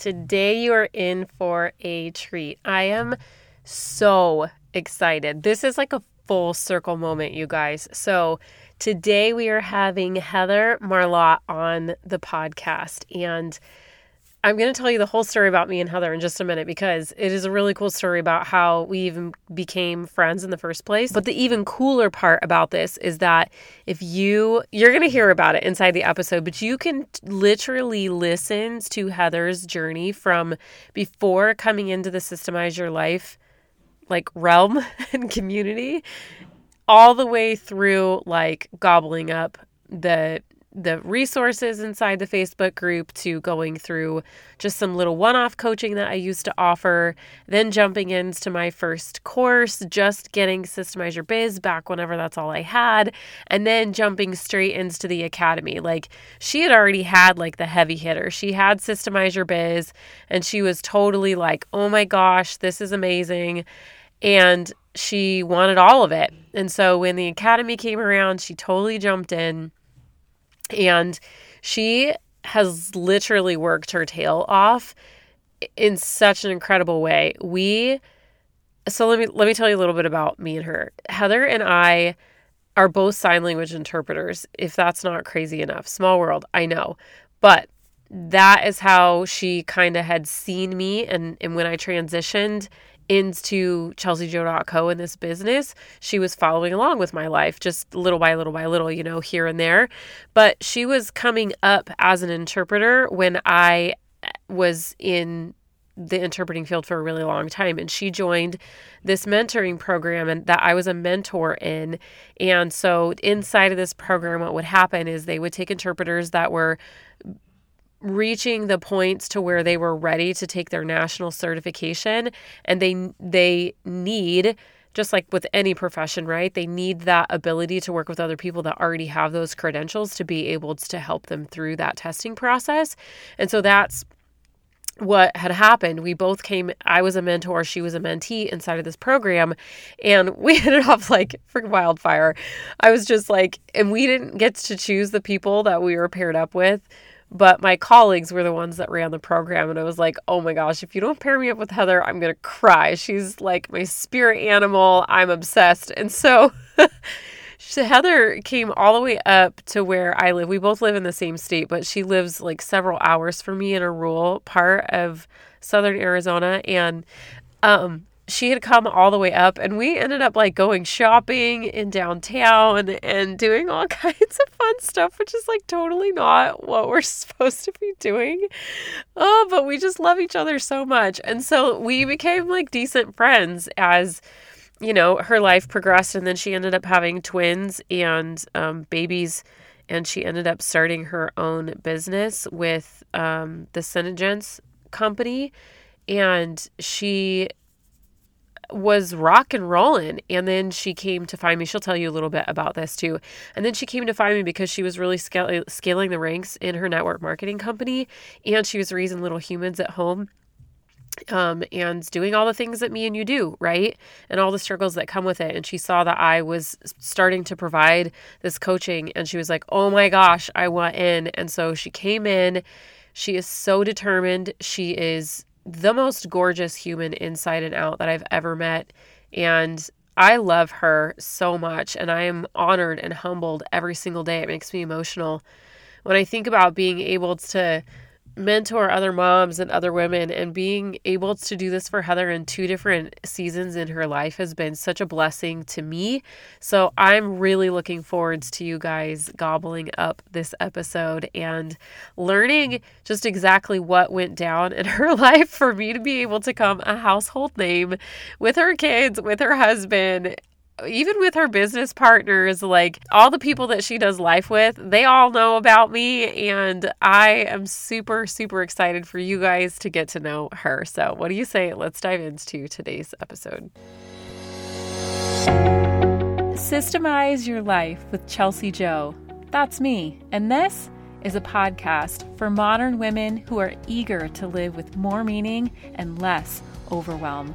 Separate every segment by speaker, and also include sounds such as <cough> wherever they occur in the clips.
Speaker 1: Today, you are in for a treat. I am so excited. This is like a full circle moment, you guys. So, today we are having Heather Marlatt on the podcast. And I'm going to tell you the whole story about me and Heather in just a minute because it is a really cool story about how we even became friends in the first place. But the even cooler part about this is that if you you're going to hear about it inside the episode, but you can literally listen to Heather's journey from before coming into the systemize your life like realm <laughs> and community all the way through like gobbling up the the resources inside the Facebook group to going through just some little one off coaching that I used to offer, then jumping into my first course, just getting Systemize Your Biz back whenever that's all I had, and then jumping straight into the academy. Like she had already had like the heavy hitter. She had Systemize Your Biz, and she was totally like, oh my gosh, this is amazing. And she wanted all of it. And so when the academy came around, she totally jumped in and she has literally worked her tail off in such an incredible way. We so let me let me tell you a little bit about me and her. Heather and I are both sign language interpreters, if that's not crazy enough. Small world, I know. But that is how she kind of had seen me and and when I transitioned into chelseajoe.co in this business, she was following along with my life just little by little by little, you know, here and there. But she was coming up as an interpreter when I eh, was in the interpreting field for a really long time and she joined this mentoring program and that I was a mentor in and so inside of this program what would happen is they would take interpreters that were reaching the points to where they were ready to take their national certification and they they need just like with any profession, right? They need that ability to work with other people that already have those credentials to be able to help them through that testing process. And so that's what had happened. We both came, I was a mentor, she was a mentee inside of this program, and we <laughs> ended up like freaking wildfire. I was just like, and we didn't get to choose the people that we were paired up with but my colleagues were the ones that ran the program. And I was like, oh my gosh, if you don't pair me up with Heather, I'm to cry. She's like my spirit animal. I'm obsessed. And so <laughs> Heather came all the way up to where I live. We both live in the same state, but she lives like several hours from me in a rural part of southern Arizona. And um, she had come all the way up and we ended up like going shopping in downtown and doing all <laughs> kinds of fun stuff which is like totally not what we're <laughs> supposed to be doing. Oh but we just love each other so much. And so we became like decent friends as you know her life progressed and then she ended up having twins and um, babies and she ended up starting her own business with um, the SeneGence company. And she was rock and rolling. And then she came to find me. She'll tell you a little bit about this too. And then she came to find me because she was really scaling the ranks in her network marketing company and she was raising little humans at home um, and doing all the things that me and you do, right? And all the struggles that come with it. And she saw that I was starting to provide this coaching and she was like, oh my gosh, I want in. And so she came in. She is so determined. She is the most gorgeous human inside and out that I've ever met. And I love her so much. And I am honored and humbled every single day. It makes me emotional. When I think about being able to mentor other moms and other women and being able to do this for Heather in two different seasons in her life has been such a blessing to me. So I'm really looking forward to you guys gobbling up this episode and learning just exactly what went down in <laughs> her life for me to be able to come a household name with her kids, with her husband, even with her business partners, like all the people that she does life with, they all know about me. And I am super, super excited for you guys to get to know her. So, what do you say? Let's dive into today's episode. Systemize Your Life with Chelsea Joe. That's me. And this is a podcast for modern women who are eager to live with more meaning and less overwhelm.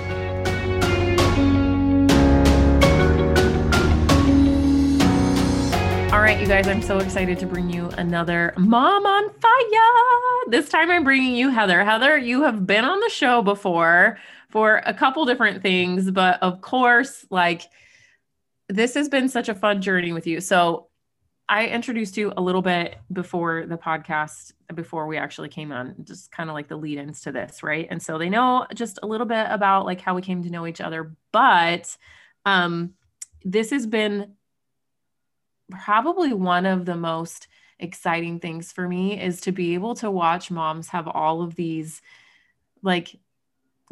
Speaker 2: All right, you guys, I'm so excited to bring you another Mom on Fire. This time I'm bringing you Heather. Heather, you have been on the show before for a couple different things, but of course, like this has been such a fun journey with you. So I introduced you a little bit before the podcast, before we actually came on, just kind of like the lead ins to this, right? And so they know just a little bit about like how we came to know each other. But um, this has been probably one of the most exciting things for me is to be able to watch moms have all of these like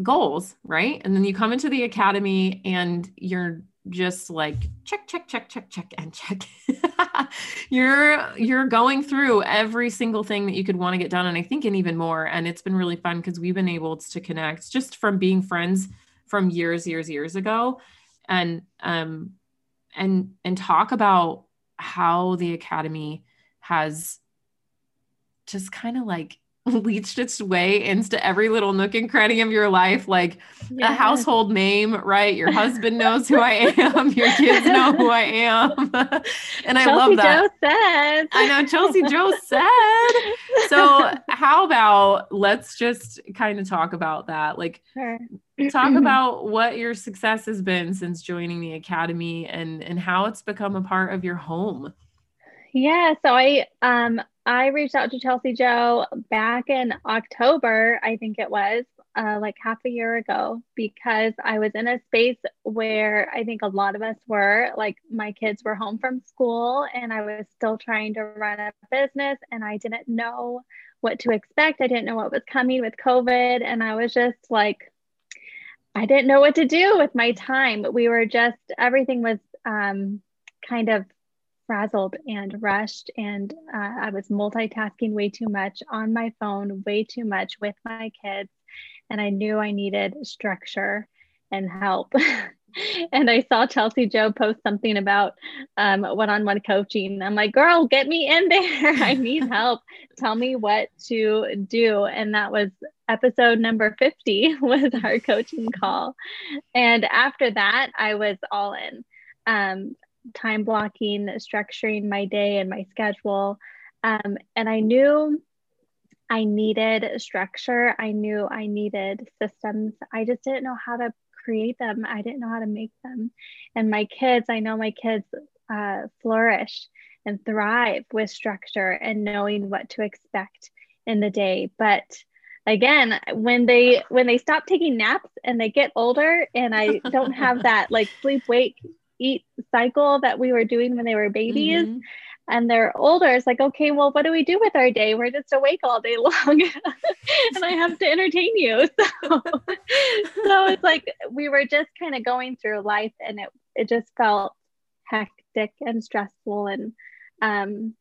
Speaker 2: goals, right? And then you come into the academy and you're just like check check check check check and check. <laughs> you're you're going through every single thing that you could want to get done and I think and even more and it's been really fun because we've been able to connect just from being friends from years years years ago and um and and talk about how the academy has just kind of like <laughs> leached its way into every little nook and cranny of your life, like a household name, right? Your husband knows who I am, <laughs> your kids know who I am. <laughs> and I love that.
Speaker 3: Joe said.
Speaker 2: I know Chelsea Joe said. So, how about let's just kind of talk about that? Like, sure. Talk about what your success has been since joining the academy and and how it's become a part of your home.
Speaker 3: Yeah, so I um I reached out to Chelsea Joe back in October, I think it was, uh, like half a year ago, because I was in a space where I think a lot of us were. Like, my kids were home from school, and I was still trying to run a business, and I didn't know what to expect. I didn't know what was coming with COVID, and I was just like, I didn't know what to do with my time. We were just, everything was um, kind of frazzled and rushed and uh, i was multitasking way too much on my phone way too much with my kids and i knew i needed structure and help <laughs> <laughs> and i saw chelsea joe post something about um, one-on-one coaching i'm like girl get me in there <laughs> i need help tell me what to do and that was episode number 50 <laughs> was our coaching call and after that i was all in um, time blocking, structuring my day and my schedule. Um, and I knew I needed structure. I knew I needed systems. I just didn't know how to create them. I didn't know how to make them. And my kids, I know my kids uh, flourish and thrive with structure and knowing what to expect in the day. But again when they when they stop taking naps and they get older and i don't have <laughs> that like sleep wake eat cycle that we were doing when they were babies. Mm-hmm. And they're older. It's like, okay, well, what do we do with our day? We're just awake all day <laughs> long and I have to entertain you. <laughs> So, so it's like we were just kind of going through life and it, it just felt hectic and stressful and um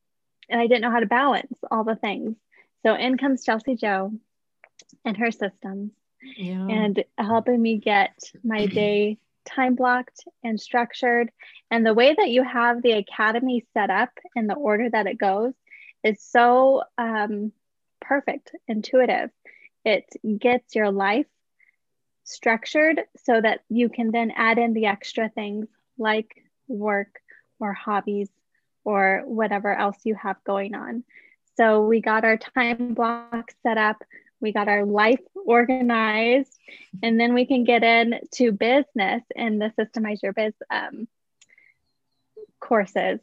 Speaker 3: and I didn't know how to balance all the things. So in comes Chelsea Joe and her systems yeah. and helping me get my <clears throat> day time blocked and structured. And the way that you have the academy set up in the order that it goes is so um, perfect, intuitive. It gets your life structured so that you can then add in the extra things like work or hobbies or whatever else you have going on. So we got our time block set up we got our life organized, and then we can get into business and the Systemize Your Biz um, courses.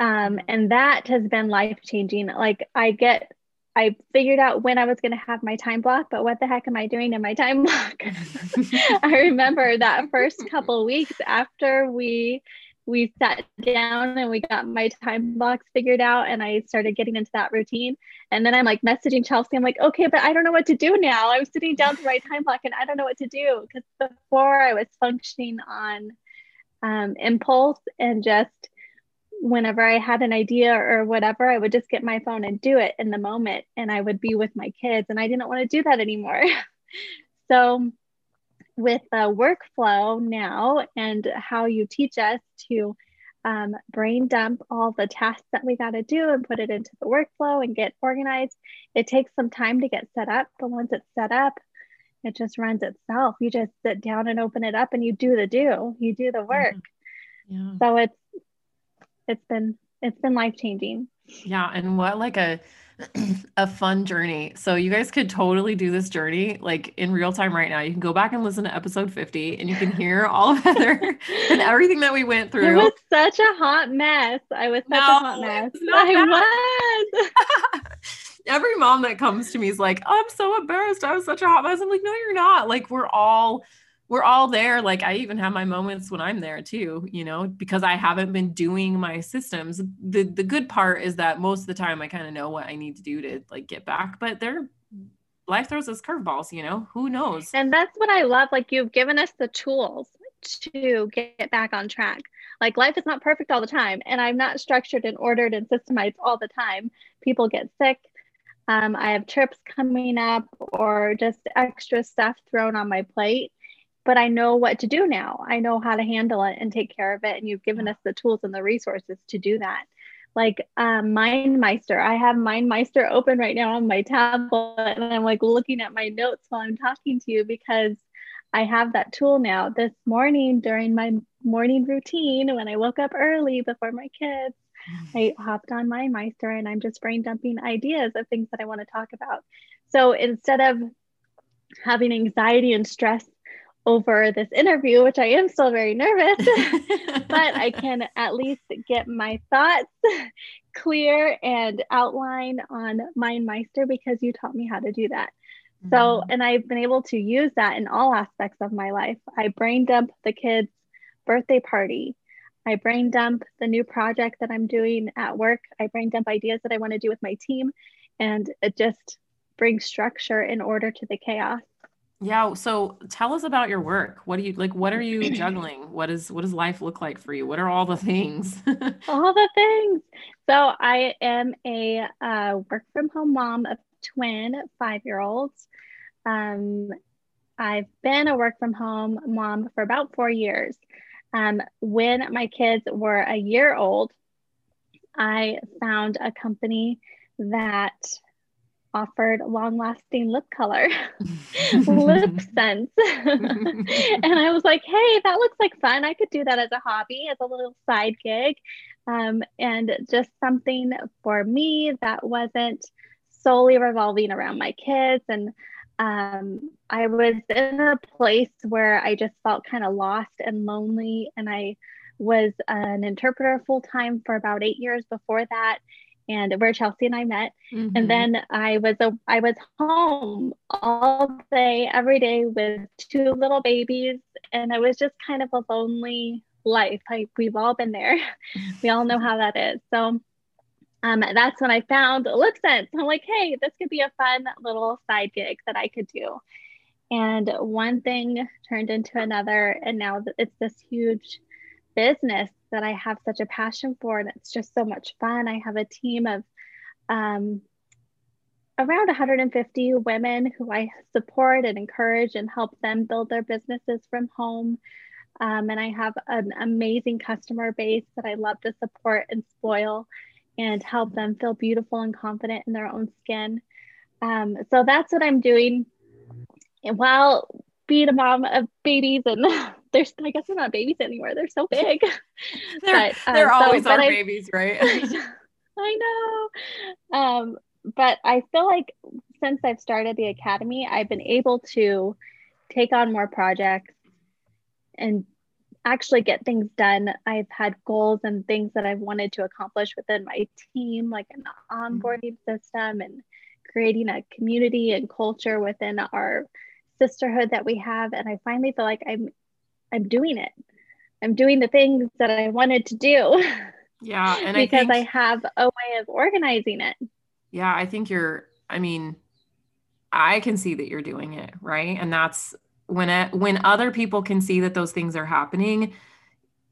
Speaker 3: Um, and that has been life changing. Like, I get, I figured out when I was going to have my time block, but what the heck am I doing in my time block? <laughs> I remember that first couple weeks after we we sat down and we got my time blocks figured out and I started getting into that routine. And then I'm like messaging Chelsea. I'm like, okay, but I don't know what to do now. I'm sitting down to write time block and I don't know what to do because before I was functioning on um, impulse and just whenever I had an idea or whatever, I would just get my phone and do it in the moment. And I would be with my kids, and I didn't want to do that anymore. <laughs> so, with the workflow now and how you teach us to um, brain dump all the tasks that we got to do and put it into the workflow and get organized, it takes some time to get set up. But once it's set up, it just runs itself. You just sit down and open it up and you do the do, you do the work. Mm-hmm. Yeah. So it's it's been it's been life changing.
Speaker 2: Yeah, and what like a <clears throat> a fun journey. So you guys could totally do this journey like in real time right now. You can go back and listen to episode 50 and you can hear all of <laughs> Heather and everything that we went through.
Speaker 3: It was such a hot mess. I was such no, a hot mess. I
Speaker 2: was. <laughs> Every mom that comes to me is like, I'm so embarrassed. I was such a hot mess. I'm like, no, you're not. Like we're all we're all there. Like I even have my moments when I'm there too, you know, because I haven't been doing my systems. The the good part is that most of the time I kind of know what I need to do to like get back, but they're life throws us curveballs, you know, who knows?
Speaker 3: And that's what I love. Like you've given us the tools to get back on track. Like life is not perfect all the time, and I'm not structured and ordered and systemized all the time. People get sick. Um, I have trips coming up or just extra stuff thrown on my plate but I know what to do now. I know how to handle it and take care of it. And you've given us the tools and the resources to do that. Like um, MindMeister, I have MindMeister open right now on my tablet, and I'm like looking at my notes while I'm talking to you because I have that tool now. This morning during my morning routine, when I woke up early before my kids, I hopped on MindMeister and I'm just brain dumping ideas of things that I want to talk about. So instead of having anxiety and stress over this interview, which I am still very nervous, <laughs> but I can at least get my thoughts <laughs> clear and outline on MindMeister because you taught me how to do that. Mm-hmm. So, and I've been able to use that in all aspects of my life. I brain dump the kids' birthday party. I brain dump the new project that I'm doing at work. I brain dump ideas that I want to do with my team. And it just brings structure in order to the chaos.
Speaker 2: Yeah. So tell us about your work. What do you like? What are <clears throat> you juggling? What is what does life look like for you? What are all the things? <laughs>
Speaker 3: all the things. So I am a uh, work from home mom of twin five year olds. Um, I've been a work from home mom for about four years. Um, when my kids were a year old, I found a company that offered long lasting lip color, <laughs> Lip Sense. <laughs> and I was like, hey, that looks like fun. I could do that as a hobby, as a little side gig. Um, and just something for me that wasn't solely revolving around my kids. And um, I was in a place where I just felt kind of lost and lonely. And I was an interpreter full time for about eight years before that and where Chelsea and I met. Mm-hmm. And then I was a I was home all day, every day with two little babies, and it was just kind of a lonely life. Like we've all been there. <laughs> we all know how that is. So um, that's when I found Lip Sense. I'm like, hey, this could be a fun little side gig that I could do. And one thing turned into another, and now it's this huge business that I have such a passion for, and it's just so much fun. I have a team of um, around 150 women who I support and encourage and help them build their businesses from home. Um, and I have an amazing customer base that I love to support and spoil and help them feel beautiful and confident in their own skin. Um, so that's what I'm doing. While being a mom of babies and <laughs> there's I guess they're not babies anymore. They're so big. <laughs> <laughs>
Speaker 2: they're, but, um, they're always so, our babies, right? <laughs>
Speaker 3: I know. Um, but I feel like since I've started the academy, I've been able to take on more projects and actually get things done. I've had goals and things that I've wanted to accomplish within my team, like an onboarding system and creating a community and culture within our sisterhood that we have. And I finally feel like I'm I'm doing it. I'm doing the things that I wanted to do. <laughs>
Speaker 2: Yeah.
Speaker 3: And because I, think, I have a way of organizing it.
Speaker 2: Yeah. I think you're, I mean, I can see that you're doing it. Right. And that's when it, when other people can see that those things are happening,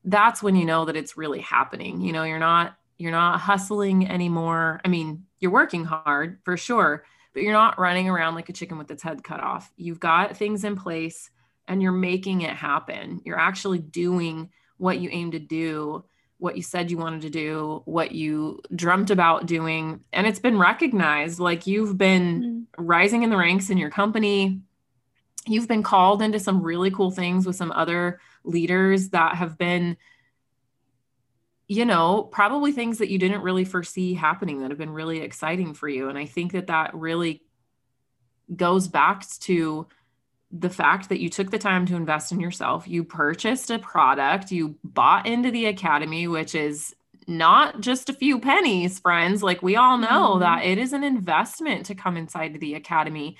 Speaker 2: that's when you know that it's really happening. You know, you're not you're not hustling anymore. I mean, you're working hard for sure, but you're not running around like a chicken with its head cut off. You've got things in place and you're making it happen. You're actually doing what you aim to do, what you said you wanted to do, what you dreamt about doing. And it's been recognized. Like you've been mm-hmm. rising in the ranks in your company. You've been called into some really cool things with some other leaders that have been you know, probably things that you didn't really foresee happening that have been really exciting for you. And I think that that really goes back to the fact that you took the time to invest in yourself. You purchased a product, you bought into the academy, which is not just a few pennies, friends. Like we all know mm-hmm. that it is an investment to come inside the academy.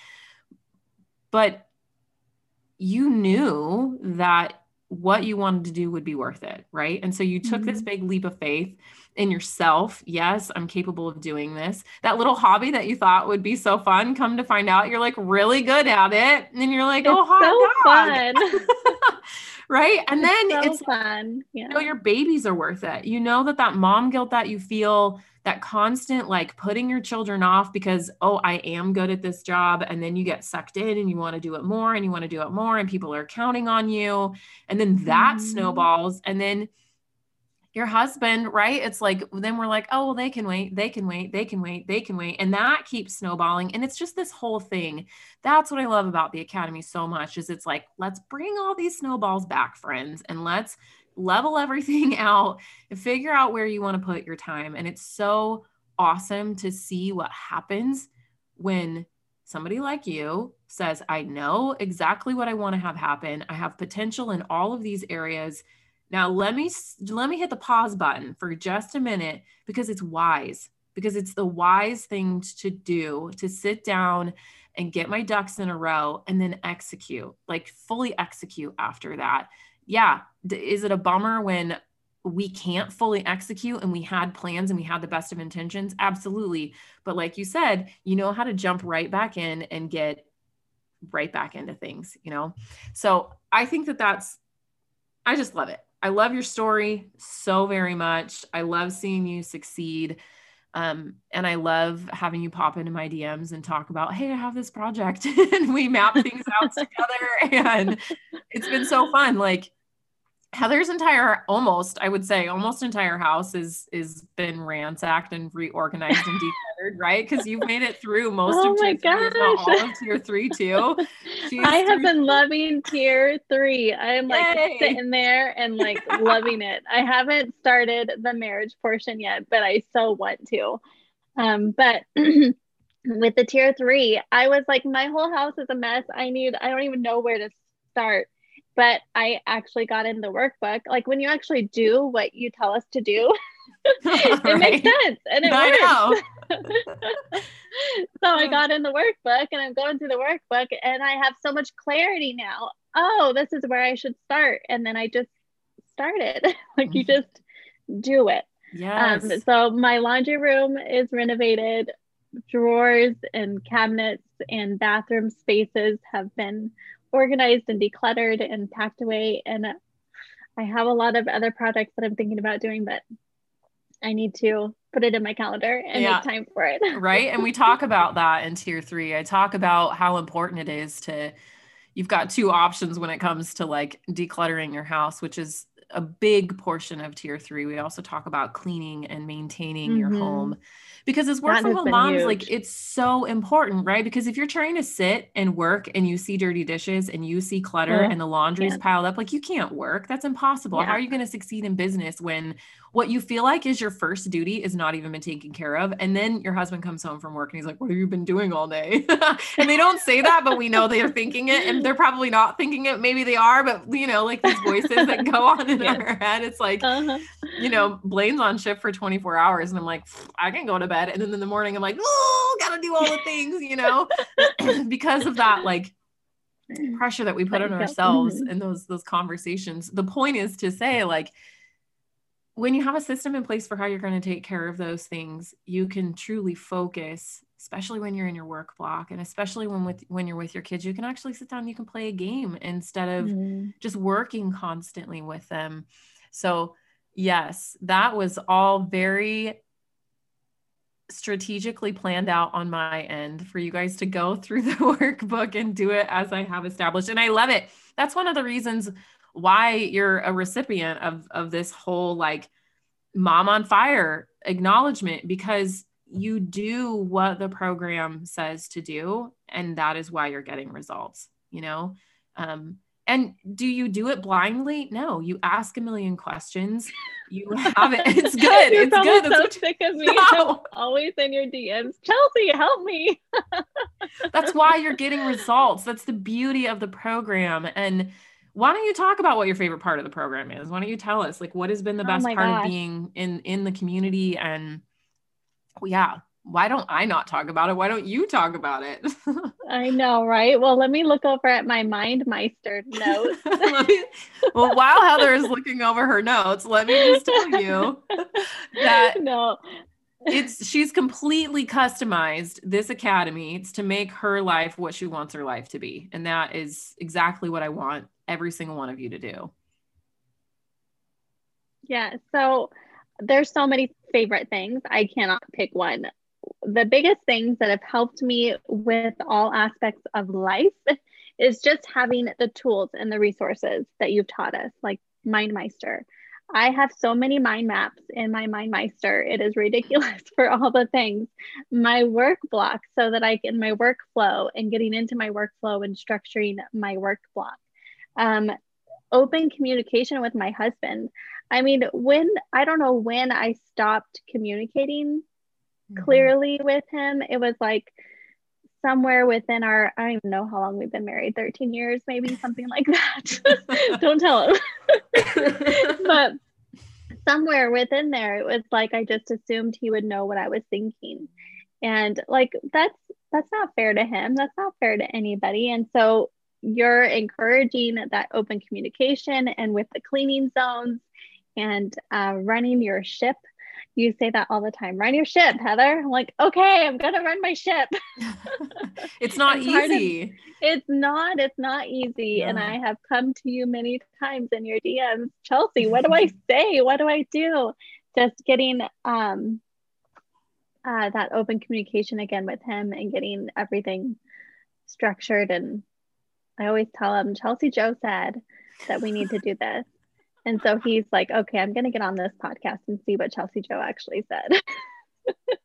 Speaker 2: But you knew that what you wanted to do would be worth it, right? And so you took mm-hmm. this big leap of faith in yourself. Yes, I'm capable of doing this. That little hobby that you thought would be so fun, come to find out you're like really good at it. And you're like,
Speaker 3: it's
Speaker 2: oh,
Speaker 3: hot so
Speaker 2: fun. <laughs> right? <laughs> And then
Speaker 3: it's, so
Speaker 2: it's
Speaker 3: fun. Yeah.
Speaker 2: You know, your babies are worth it. You know that that mom guilt that you feel that constant like putting your children off because oh i am good at this job and then you get sucked in and you want to do it more and you want to do it more and people are counting on you and then that mm-hmm. snowballs and then your husband right it's like then we're like oh well they can wait they can wait they can wait they can wait and that keeps snowballing and it's just this whole thing that's what i love about the academy so much is it's like let's bring all these snowballs back friends and let's level everything <laughs> out and figure out where you want to put your time. And it's so awesome to see what happens when somebody like you says, I know exactly what I want to have happen. I have potential in all of these areas. Now let me let me hit the pause button for just a minute because it's wise. Because it's the wise thing to do to sit down and get my ducks in a row and then execute, like fully execute after that yeah, is it a bummer when we can't fully execute and we had plans and we had the best of intentions? Absolutely. But like you said, you know how to jump right back in and get right back into things, you know? So I think that that's, I just love it. I love your story so very much. I love seeing you succeed. Um, and I love having you pop into my DMs and talk about, hey, I have this project <laughs> and we map things out <laughs> together. And it's been so fun. Like, Heather's entire almost I would say almost entire house is is been ransacked and reorganized and <laughs> right? Because you've made it through <laughs> most
Speaker 3: oh
Speaker 2: of tier three, all of tier three too. <laughs>
Speaker 3: I have been loving tier three. I am like Yay. sitting there and like <laughs> loving it. I haven't started the marriage portion yet, but I so want to. Um, but <clears throat> with the tier three, I was like, my whole house is a mess. I need I don't even know where to start but I actually got in the workbook. Like when you actually do what you tell us to do, it right. makes sense and it I works. So I got in the workbook and I'm going through the workbook and I have so much clarity now. Oh, this is where I should start. And then I just started. <laughs> like you just do it.
Speaker 2: Yes.
Speaker 3: Um, so my laundry room is renovated. Drawers and cabinets and bathroom spaces have been organized and decluttered and packed away. And I have a lot of other projects that I'm thinking about doing, but I need to put it in my calendar and yeah. make time for it. <laughs>
Speaker 2: right. And we talk about that in tier three. I talk about how important it is to, you've got two options when it comes to like decluttering your house, which is a big portion of tier three. We also talk about cleaning and maintaining mm-hmm. your home because as work from home moms, huge. like it's so important, right? Because if you're trying to sit and work and you see dirty dishes and you see clutter and the laundry is piled up, like you can't work. That's impossible. Yeah. How are you going to succeed in business when what you feel like is your first duty is not even been taken care of? And then your husband comes home from work and he's like, What have you been doing all day? <laughs> and they don't say that, but we know they're thinking it and they're probably not thinking it. Maybe they are, but you know, like these voices that go on in yes. our head. It's like, uh-huh. you know, Blaine's on shift for 24 hours and I'm like, I can go to bed. And then in the morning, I'm like, oh, gotta do all the things, you know, <clears throat> because of that, like pressure that we put on ourselves mm-hmm. in those those conversations. The point is to say, like, when you have a system in place for how you're going to take care of those things, you can truly focus, especially when you're in your work block and especially when with when you're with your kids, you can actually sit down, you can play a game instead of mm-hmm. just working constantly with them. So, yes, that was all very strategically planned out on my end for you guys to go through the <laughs> workbook and do it as I have established. And I love it. That's one of the reasons why you're a recipient of of this whole like mom on fire acknowledgement because you do what the program says to do and that is why you're getting results you know? Um, and do you do it blindly? No you ask a million questions. You have it. It's <laughs> good.
Speaker 3: You're
Speaker 2: it's good.
Speaker 3: So
Speaker 2: that's
Speaker 3: sick of me. <laughs>
Speaker 2: No.
Speaker 3: always in your dms chelsea help me.
Speaker 2: That's why you're getting results. That's the beauty of the program. And why don't you talk about what your favorite part of the program is? Why don't you tell us like what has been the
Speaker 3: Oh
Speaker 2: best
Speaker 3: my
Speaker 2: part
Speaker 3: gosh.
Speaker 2: of being in in the community? And yeah why don't i not talk about it? Why don't you talk about it? <laughs>
Speaker 3: I know right? Well let me look over at my mind meister <laughs> notes
Speaker 2: me- well while heather is looking over her notes let me just tell you <laughs> that
Speaker 3: no.
Speaker 2: it's she's completely customized this academy it's to make her life what she wants her life to be. And that is exactly what i want every single one of you to do
Speaker 3: Yeah, so there's so many favorite things. I cannot pick one. The biggest things that have helped me with all aspects of life is just having the tools and the resources that you've taught us, like MindMeister. I have so many mind maps in my MindMeister. It is ridiculous <laughs> for all the things. My work block so that I can my workflow and getting into my workflow and structuring my work block. Um, open communication with my husband. I mean, when I don't know when I stopped communicating clearly with him, it was like somewhere within our, I don't even know how long we've been married 13 years, maybe something like that. <laughs> don't tell him. <laughs> but somewhere within there, it was like I just assumed he would know what I was thinking. And like, that's that's not fair to him. That's not fair to anybody. And so you're encouraging that open communication and with the cleaning zones and uh, running your ship. You say that all the time. Run your ship, Heather. I'm like, okay, I'm gonna run my ship. <laughs>
Speaker 2: it's <laughs> not
Speaker 3: It's
Speaker 2: easy
Speaker 3: It's not. It's not easy. And I have come to you many times in your DMs, Chelsea. What do I say? What do I do? Just getting um uh, that open communication again with him and getting everything structured. And I always tell him, Chelsea Joe said that we need to do this. And so he's like, okay, I'm going to get on this podcast and see what Chelsea Joe actually said. <laughs>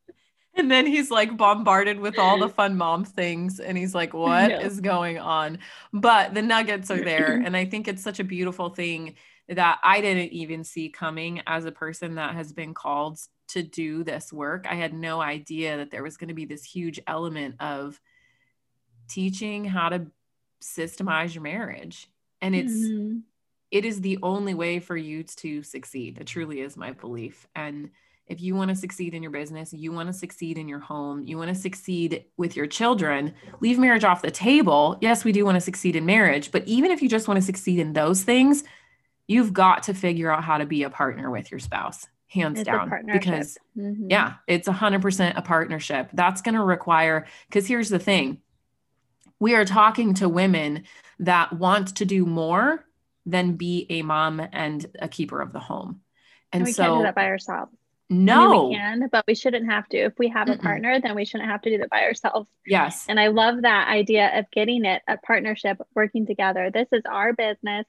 Speaker 2: and then he's like bombarded with all the fun mom things and he's like what is
Speaker 3: know.
Speaker 2: going on but the nuggets are there and i think it's such a beautiful thing that i didn't even see coming as a person that has been called to do this work i had no idea that there was going to be this huge element of teaching how to systemize your marriage and it's
Speaker 3: Mhm.
Speaker 2: it is the only way for you to succeed. It truly is my belief. And if you want to succeed in your business, you want to succeed in your home, you want to succeed with your children, leave marriage off the table. Yes, we do want to succeed in marriage, but even if you just want to succeed in those things, you've got to figure out how to be a partner with your spouse, hands
Speaker 3: It's
Speaker 2: down. Because
Speaker 3: Mhm.
Speaker 2: yeah, it's 100% a partnership. That's going to require, because here's the thing we are talking to women that want to do more than be a mom and a keeper of the home. And,
Speaker 3: And we can't do
Speaker 2: so,
Speaker 3: that by ourselves. I mean,
Speaker 2: no,
Speaker 3: we can, but we shouldn't have to. If we have a
Speaker 2: Mm-mm.
Speaker 3: partner, then we shouldn't have to do that by ourselves.
Speaker 2: yes,
Speaker 3: And I love that idea of getting it a partnership, working together. This is our business,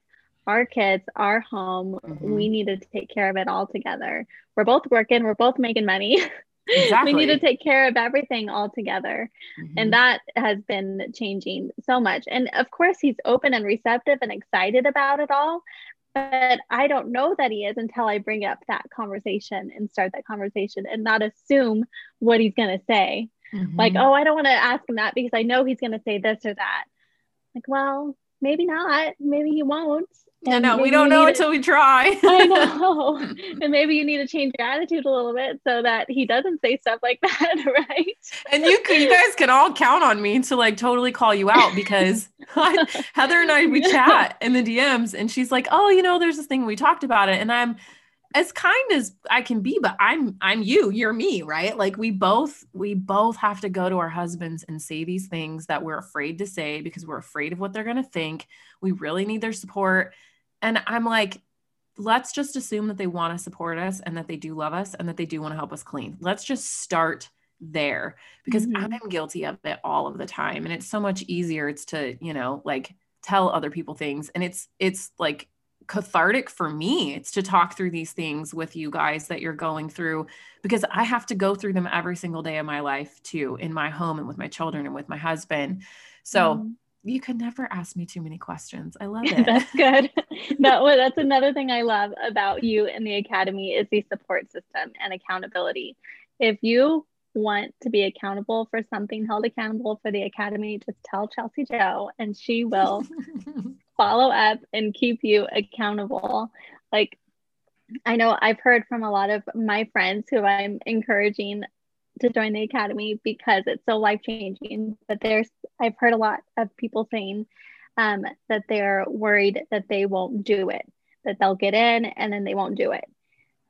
Speaker 3: our kids, our home.
Speaker 2: Mhm.
Speaker 3: We need to take care of it all together. We're both working, we're both making money. <laughs>
Speaker 2: exactly.
Speaker 3: we need to take care of everything all together.
Speaker 2: Mhm.
Speaker 3: And that has been changing so much. And of course, he's open and receptive and excited about it all. But I don't know that he is until I bring up that conversation and start that conversation and not assume what he's going to say. Like,
Speaker 2: Mhm.
Speaker 3: oh, I don't want to ask him that because I know he's going to say this or that. Like, well, maybe not. Maybe he won't.
Speaker 2: I
Speaker 3: And
Speaker 2: know we don't know until we try. <laughs>
Speaker 3: I know. <laughs> and maybe you need to change your attitude a little bit so that he doesn't say stuff like <laughs> that, right?
Speaker 2: and you can, you guys can all count on me to like totally call you out because Heather and I we chat in the DMs and she's like, "Oh, you know, there's this thing we talked about it." And I'm as kind as I can be, but I'm I'm you, you're me, right? Like we both we both have to go to our husbands and say these things that we're afraid to say because we're afraid of what they're going to think. We really need their support. And I'm like let's just assume that they want to support us and that they do love us and that they do want to help us clean. Let's just start there because mm-hmm. I'm guilty of it all of the time. And it's so much easier. It's to, you know, like tell other people things. And it's, it's like cathartic for me. It's to talk through these things with you guys that you're going through because I have to go through them every single day of my life too, in my home and with my children and with my husband. So, mm you could never ask me too many questions. I love <laughs> it.
Speaker 3: that's good. <laughs> that well, that's another thing I love about you in the academy is the support system and accountability. If you want to be accountable for something, held accountable for the academy, just tell Chelsea Joe and she will <laughs> follow up and keep you accountable. Like I know I've heard from a lot of my friends who I'm encouraging to join the academy because it's so life changing. But there's, I've heard a lot of people saying um, that they're worried that they won't do it, that they'll get in and then they won't do it.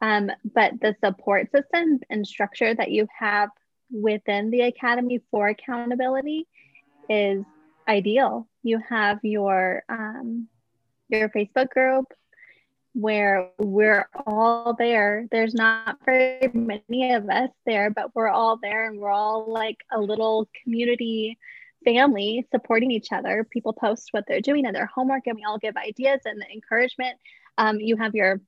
Speaker 3: Um, but the support system and structure that you have within the academy for accountability is ideal. You have your um, your Facebook group, where we're all there. There's not very many of us there, but we're all there and we're all like a little community family supporting each other. People post what they're doing and their homework, and we all give ideas and encouragement. Um, you have your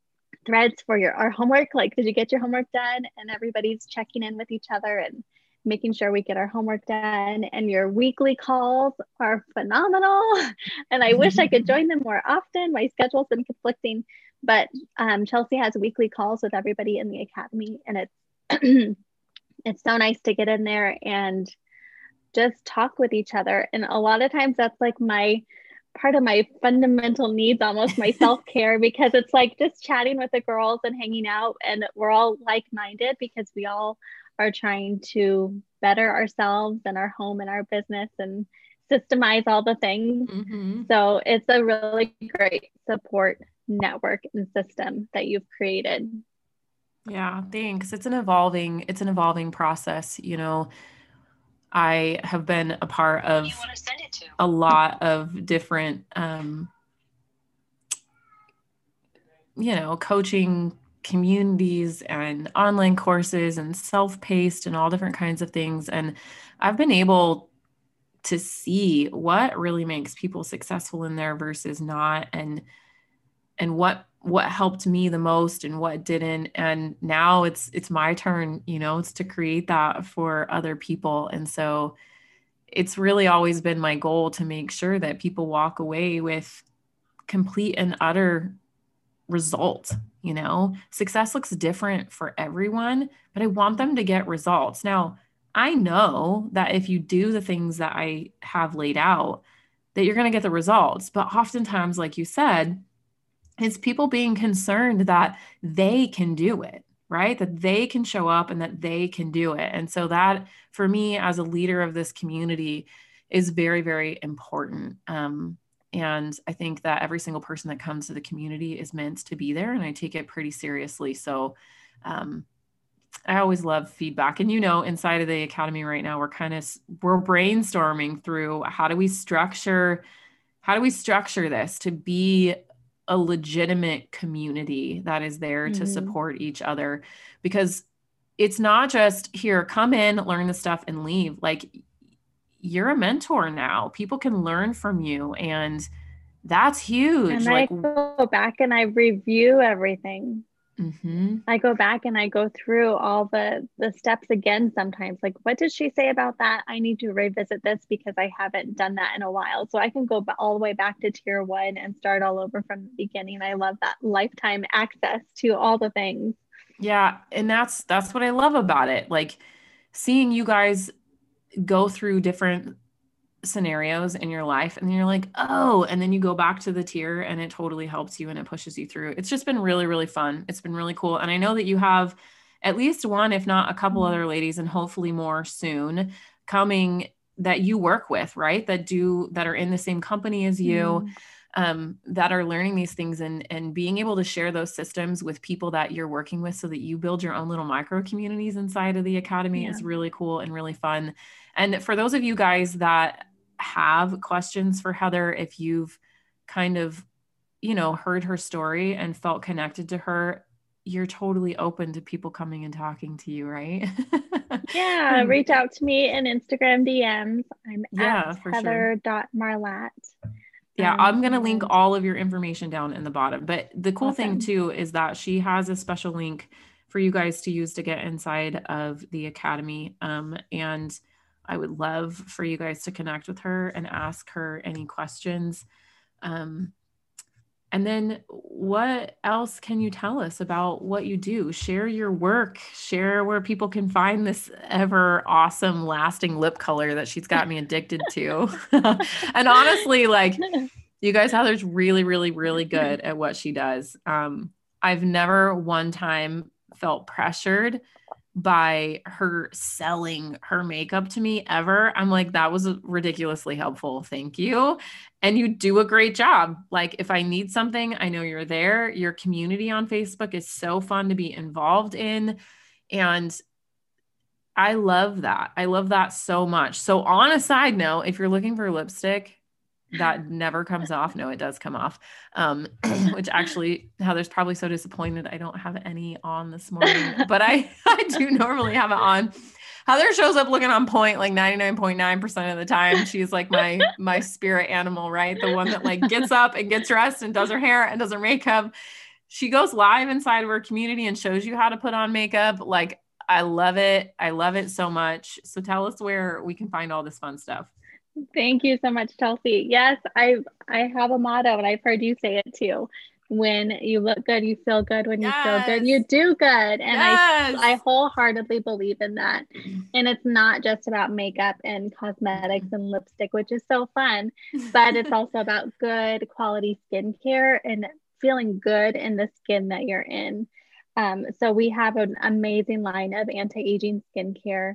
Speaker 3: threads for your our homework like did you get your homework done and everybody's checking in with each other and making sure we get our homework done and your weekly calls are phenomenal <laughs> and i wish i could <laughs> join them more often my schedule's been conflicting but um, Chelsea has weekly calls with everybody in the academy, and it's <clears throat> it's so nice to get in there and just talk with each other. And a lot of times that's like my part of my fundamental needs, almost my <laughs> self care, because it's like just chatting with the girls and hanging out, and we're all like minded because we all are trying to better ourselves and our home and our business and systemize all the things. Mm-hmm. So it's a really great support network and system that you've created.
Speaker 2: Yeah, thanks. It's an evolving it's an evolving process, you know. I have been a part of a lot of different um you know, coaching communities and online courses and self-paced and all different kinds of things and I've been able to see what really makes people successful in there versus not and and what what helped me the most and what didn't. And now it's it's my turn you know it's to create that for other people. And so it's really always been my goal to make sure that people walk away with complete and utter result you know? Success looks different for everyone but i want them to get results. Now i know that if you do the things that i have laid out that you're going to get the results but oftentimes like you said it's people being concerned that they can do it right? That they can show up and that they can do it. And so that for me as a leader of this community is very very important. Um, and i think that every single person that comes to the community is meant to be there and i take it pretty seriously. So um, i always love feedback. And you know inside of the academy right now we're kind of we're brainstorming through how do we structure how do we structure this to be a legitimate community that is there mm-hmm. to support each other because it's not just here come in learn the stuff and leave. Like you're a mentor now. People can learn from you and that's huge.
Speaker 3: And
Speaker 2: like
Speaker 3: I go back and i review everything Mm-hmm. I go back and I go through all the the steps again sometimes. Like, what did she say about that? I need to revisit this because I haven't done that in a while. So I can go all the way back to tier one and start all over from the beginning. I love that lifetime access to all the things.
Speaker 2: Yeah, and that's that's what I love about it. Like seeing you guys go through different scenarios in your life and you're like oh and then you go back to the tier and it totally helps you and it pushes you through it's just been really really fun it's been really cool and i know that you have at least one if not a couple mm-hmm. other ladies and hopefully more soon coming that you work with right that do that are in the same company as you mm. um, that are learning these things and and being able to share those systems with people that you're working with so that you build your own little micro communities inside of the academy yeah. is really cool and really fun and for those of you guys that have questions for Heather, if you've kind of you know, heard her story and felt connected to her, you're totally open to people coming and talking to you, right? <laughs>
Speaker 3: yeah, reach out to me in Instagram DMs. I'm yeah, at heather.marlatt. Sure.
Speaker 2: Yeah, um, I'm going to link all of your information down in the bottom. But the cool awesome. thing too is that she has a special link for you guys to use to get inside of the academy. Um, and I would love for you guys to connect with her and ask her any questions. Um, and then what else can you tell us about what you do? Share your work, share where people can find this ever awesome lasting lip color that she's got me addicted to. <laughs> and honestly, like you guys, Heather's really, really, really good at what she does. Um, I've never one time felt pressured by her selling her makeup to me ever. I'm like, that was ridiculously helpful. Thank you. And you do a great job. Like, if I need something, I know you're there. Your community on Facebook is so fun to be involved in. And I love that. I love that so much. So, on a side note, if you're looking for lipstick, that <laughs> never comes off. No, it does come off. Um, <clears throat> <clears throat> which actually, Heather's probably so disappointed I don't have any on this <laughs> morning, but I, <laughs> I do normally have it on. Heather shows up looking on point like 99.9% of the time. She's like my my spirit animal, right? The one that like gets up and gets dressed and does her hair and does her makeup. She goes live inside of her community and shows you how to put on makeup. Like I love it. I love it so much. So tell us where we can find all this fun stuff.
Speaker 3: Thank you so much, Chelsea. Yes, I I have a motto, and I've heard you say it too. When you look good, you feel good. When yes. you feel good, you do good. And yes. I I wholeheartedly believe in that. And it's not just about makeup and cosmetics and lipstick, which is so fun, but it's <laughs> also about good quality skincare and feeling good in the skin that you're in. Um, so we have an amazing line of anti-aging skincare.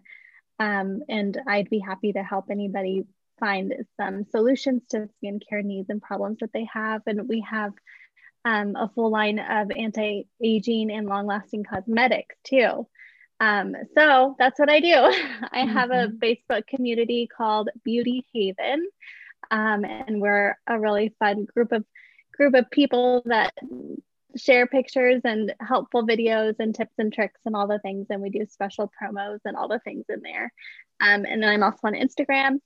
Speaker 3: Um, and I'd be happy to help anybody find some solutions to skincare needs and problems that they have. And we have um, a full line of anti aging and long lasting cosmetics too. Um, so that's what I do. <laughs> I have a mm-hmm. Facebook community called Beauty Haven, um, and we're a really fun group of group of people that share pictures and helpful videos and tips and tricks and all the things. And we do special promos and all the things in there. Um, and then I'm also on Instagram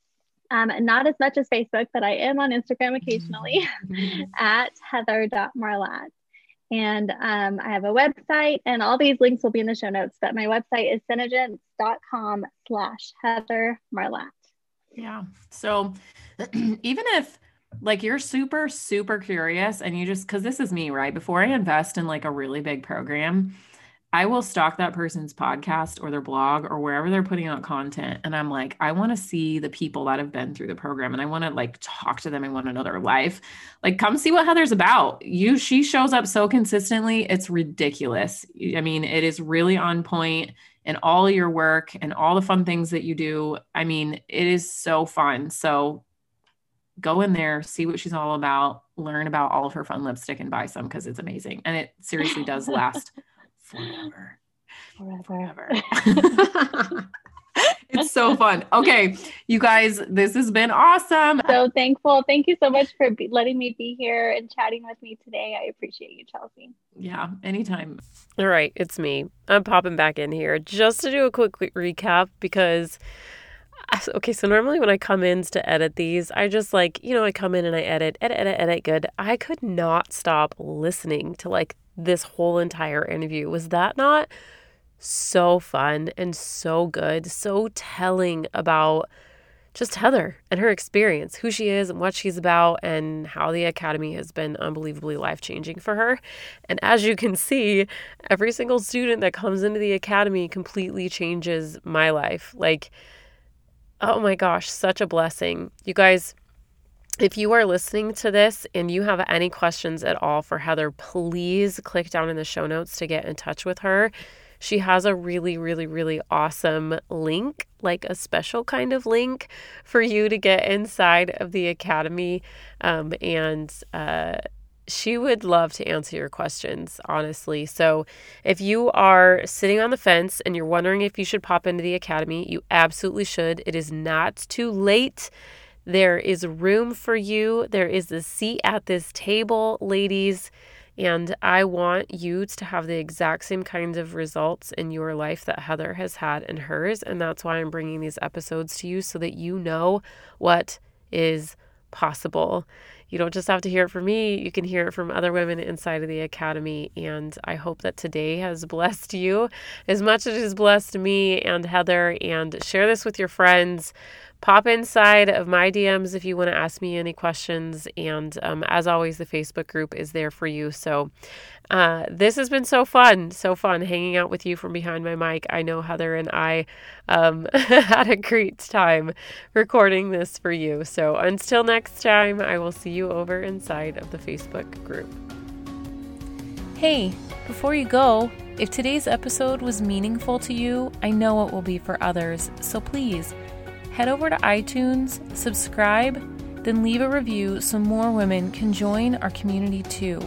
Speaker 3: um, not as much as Facebook, but I am on Instagram occasionally <laughs> at heather.marlatt. And um, I have a website, and all these links will be in the show notes. But my website is senegence.com slash Heather Marlat.
Speaker 2: Yeah. So <clears throat> even if like you're super, super curious and you just, because this is me, right? Before I invest in like a really big program, I will stalk that person's podcast or their blog or wherever they're putting out content. And I'm like, I want to see the people that have been through the program and I want to like talk to them and want to know their life. Like, come see what Heather's about. You, she shows up so consistently. It's ridiculous. I mean, it is really on point in all your work and all the fun things that you do. I mean, it is so fun. So go in there, see what she's all about, learn about all of her fun lipstick and buy some because it's amazing. And it seriously does <laughs> last forever. Forever. forever. <laughs> it's so fun. Okay, you guys, this has been awesome.
Speaker 3: So thankful. Thank you so much for be- letting me be here and chatting with me today. I appreciate you, Chelsea.
Speaker 2: Yeah, anytime.
Speaker 1: All right, it's me. I'm popping back in here just to do a quick, quick recap because <sighs> okay, so normally when I come in to edit these, I just like, you know, I come in and I edit, edit, edit, edit, good. I could not stop listening to like this whole entire interview. Was that not so fun and so good, so telling about just Heather and her experience, who she is and what she's about, and how the Academy has been unbelievably life changing for her. And as you can see, every single student that comes into the Academy completely changes my life. Like, oh my gosh, such a blessing. You guys, if you are listening to this and you have any questions at all for Heather, please click down in the show notes to get in touch with her. She has a really, really, really awesome link, like a special kind of link for you to get inside of the academy. Um, and uh, she would love to answer your questions, honestly. So, if you are sitting on the fence and you're wondering if you should pop into the academy, you absolutely should. It is not too late There is room for you. There is a seat at this table, ladies. And I want you to have the exact same kinds of results in your life that Heather has had in hers. And that's why I'm bringing these episodes to you so that you know what is possible. You don't just have to hear it from me, you can hear it from other women inside of the academy. And I hope that today has <laughs> blessed you as much as it has blessed me and Heather. And share this with your friends pop inside of my DMs if you want to ask me any questions. And um, as always, the Facebook group is there for you. So uh, this has been so fun, so fun hanging out with you from behind my mic. I know Heather and I um, <laughs> had a great time recording this for you. So until next time, I will see you over inside of the Facebook group.
Speaker 4: Hey, before you go, if today's episode was meaningful to you, I know it will be for others. So please, head over to iTunes, subscribe, then leave a review so more women can join our community too.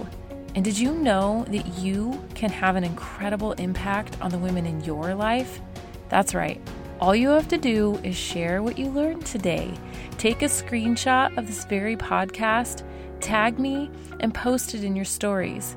Speaker 4: And did you know that you can have an incredible impact on the women in your life? That's right. All you have to do is share what you learned today. Take a screenshot of this very podcast, tag me, and post it in your stories.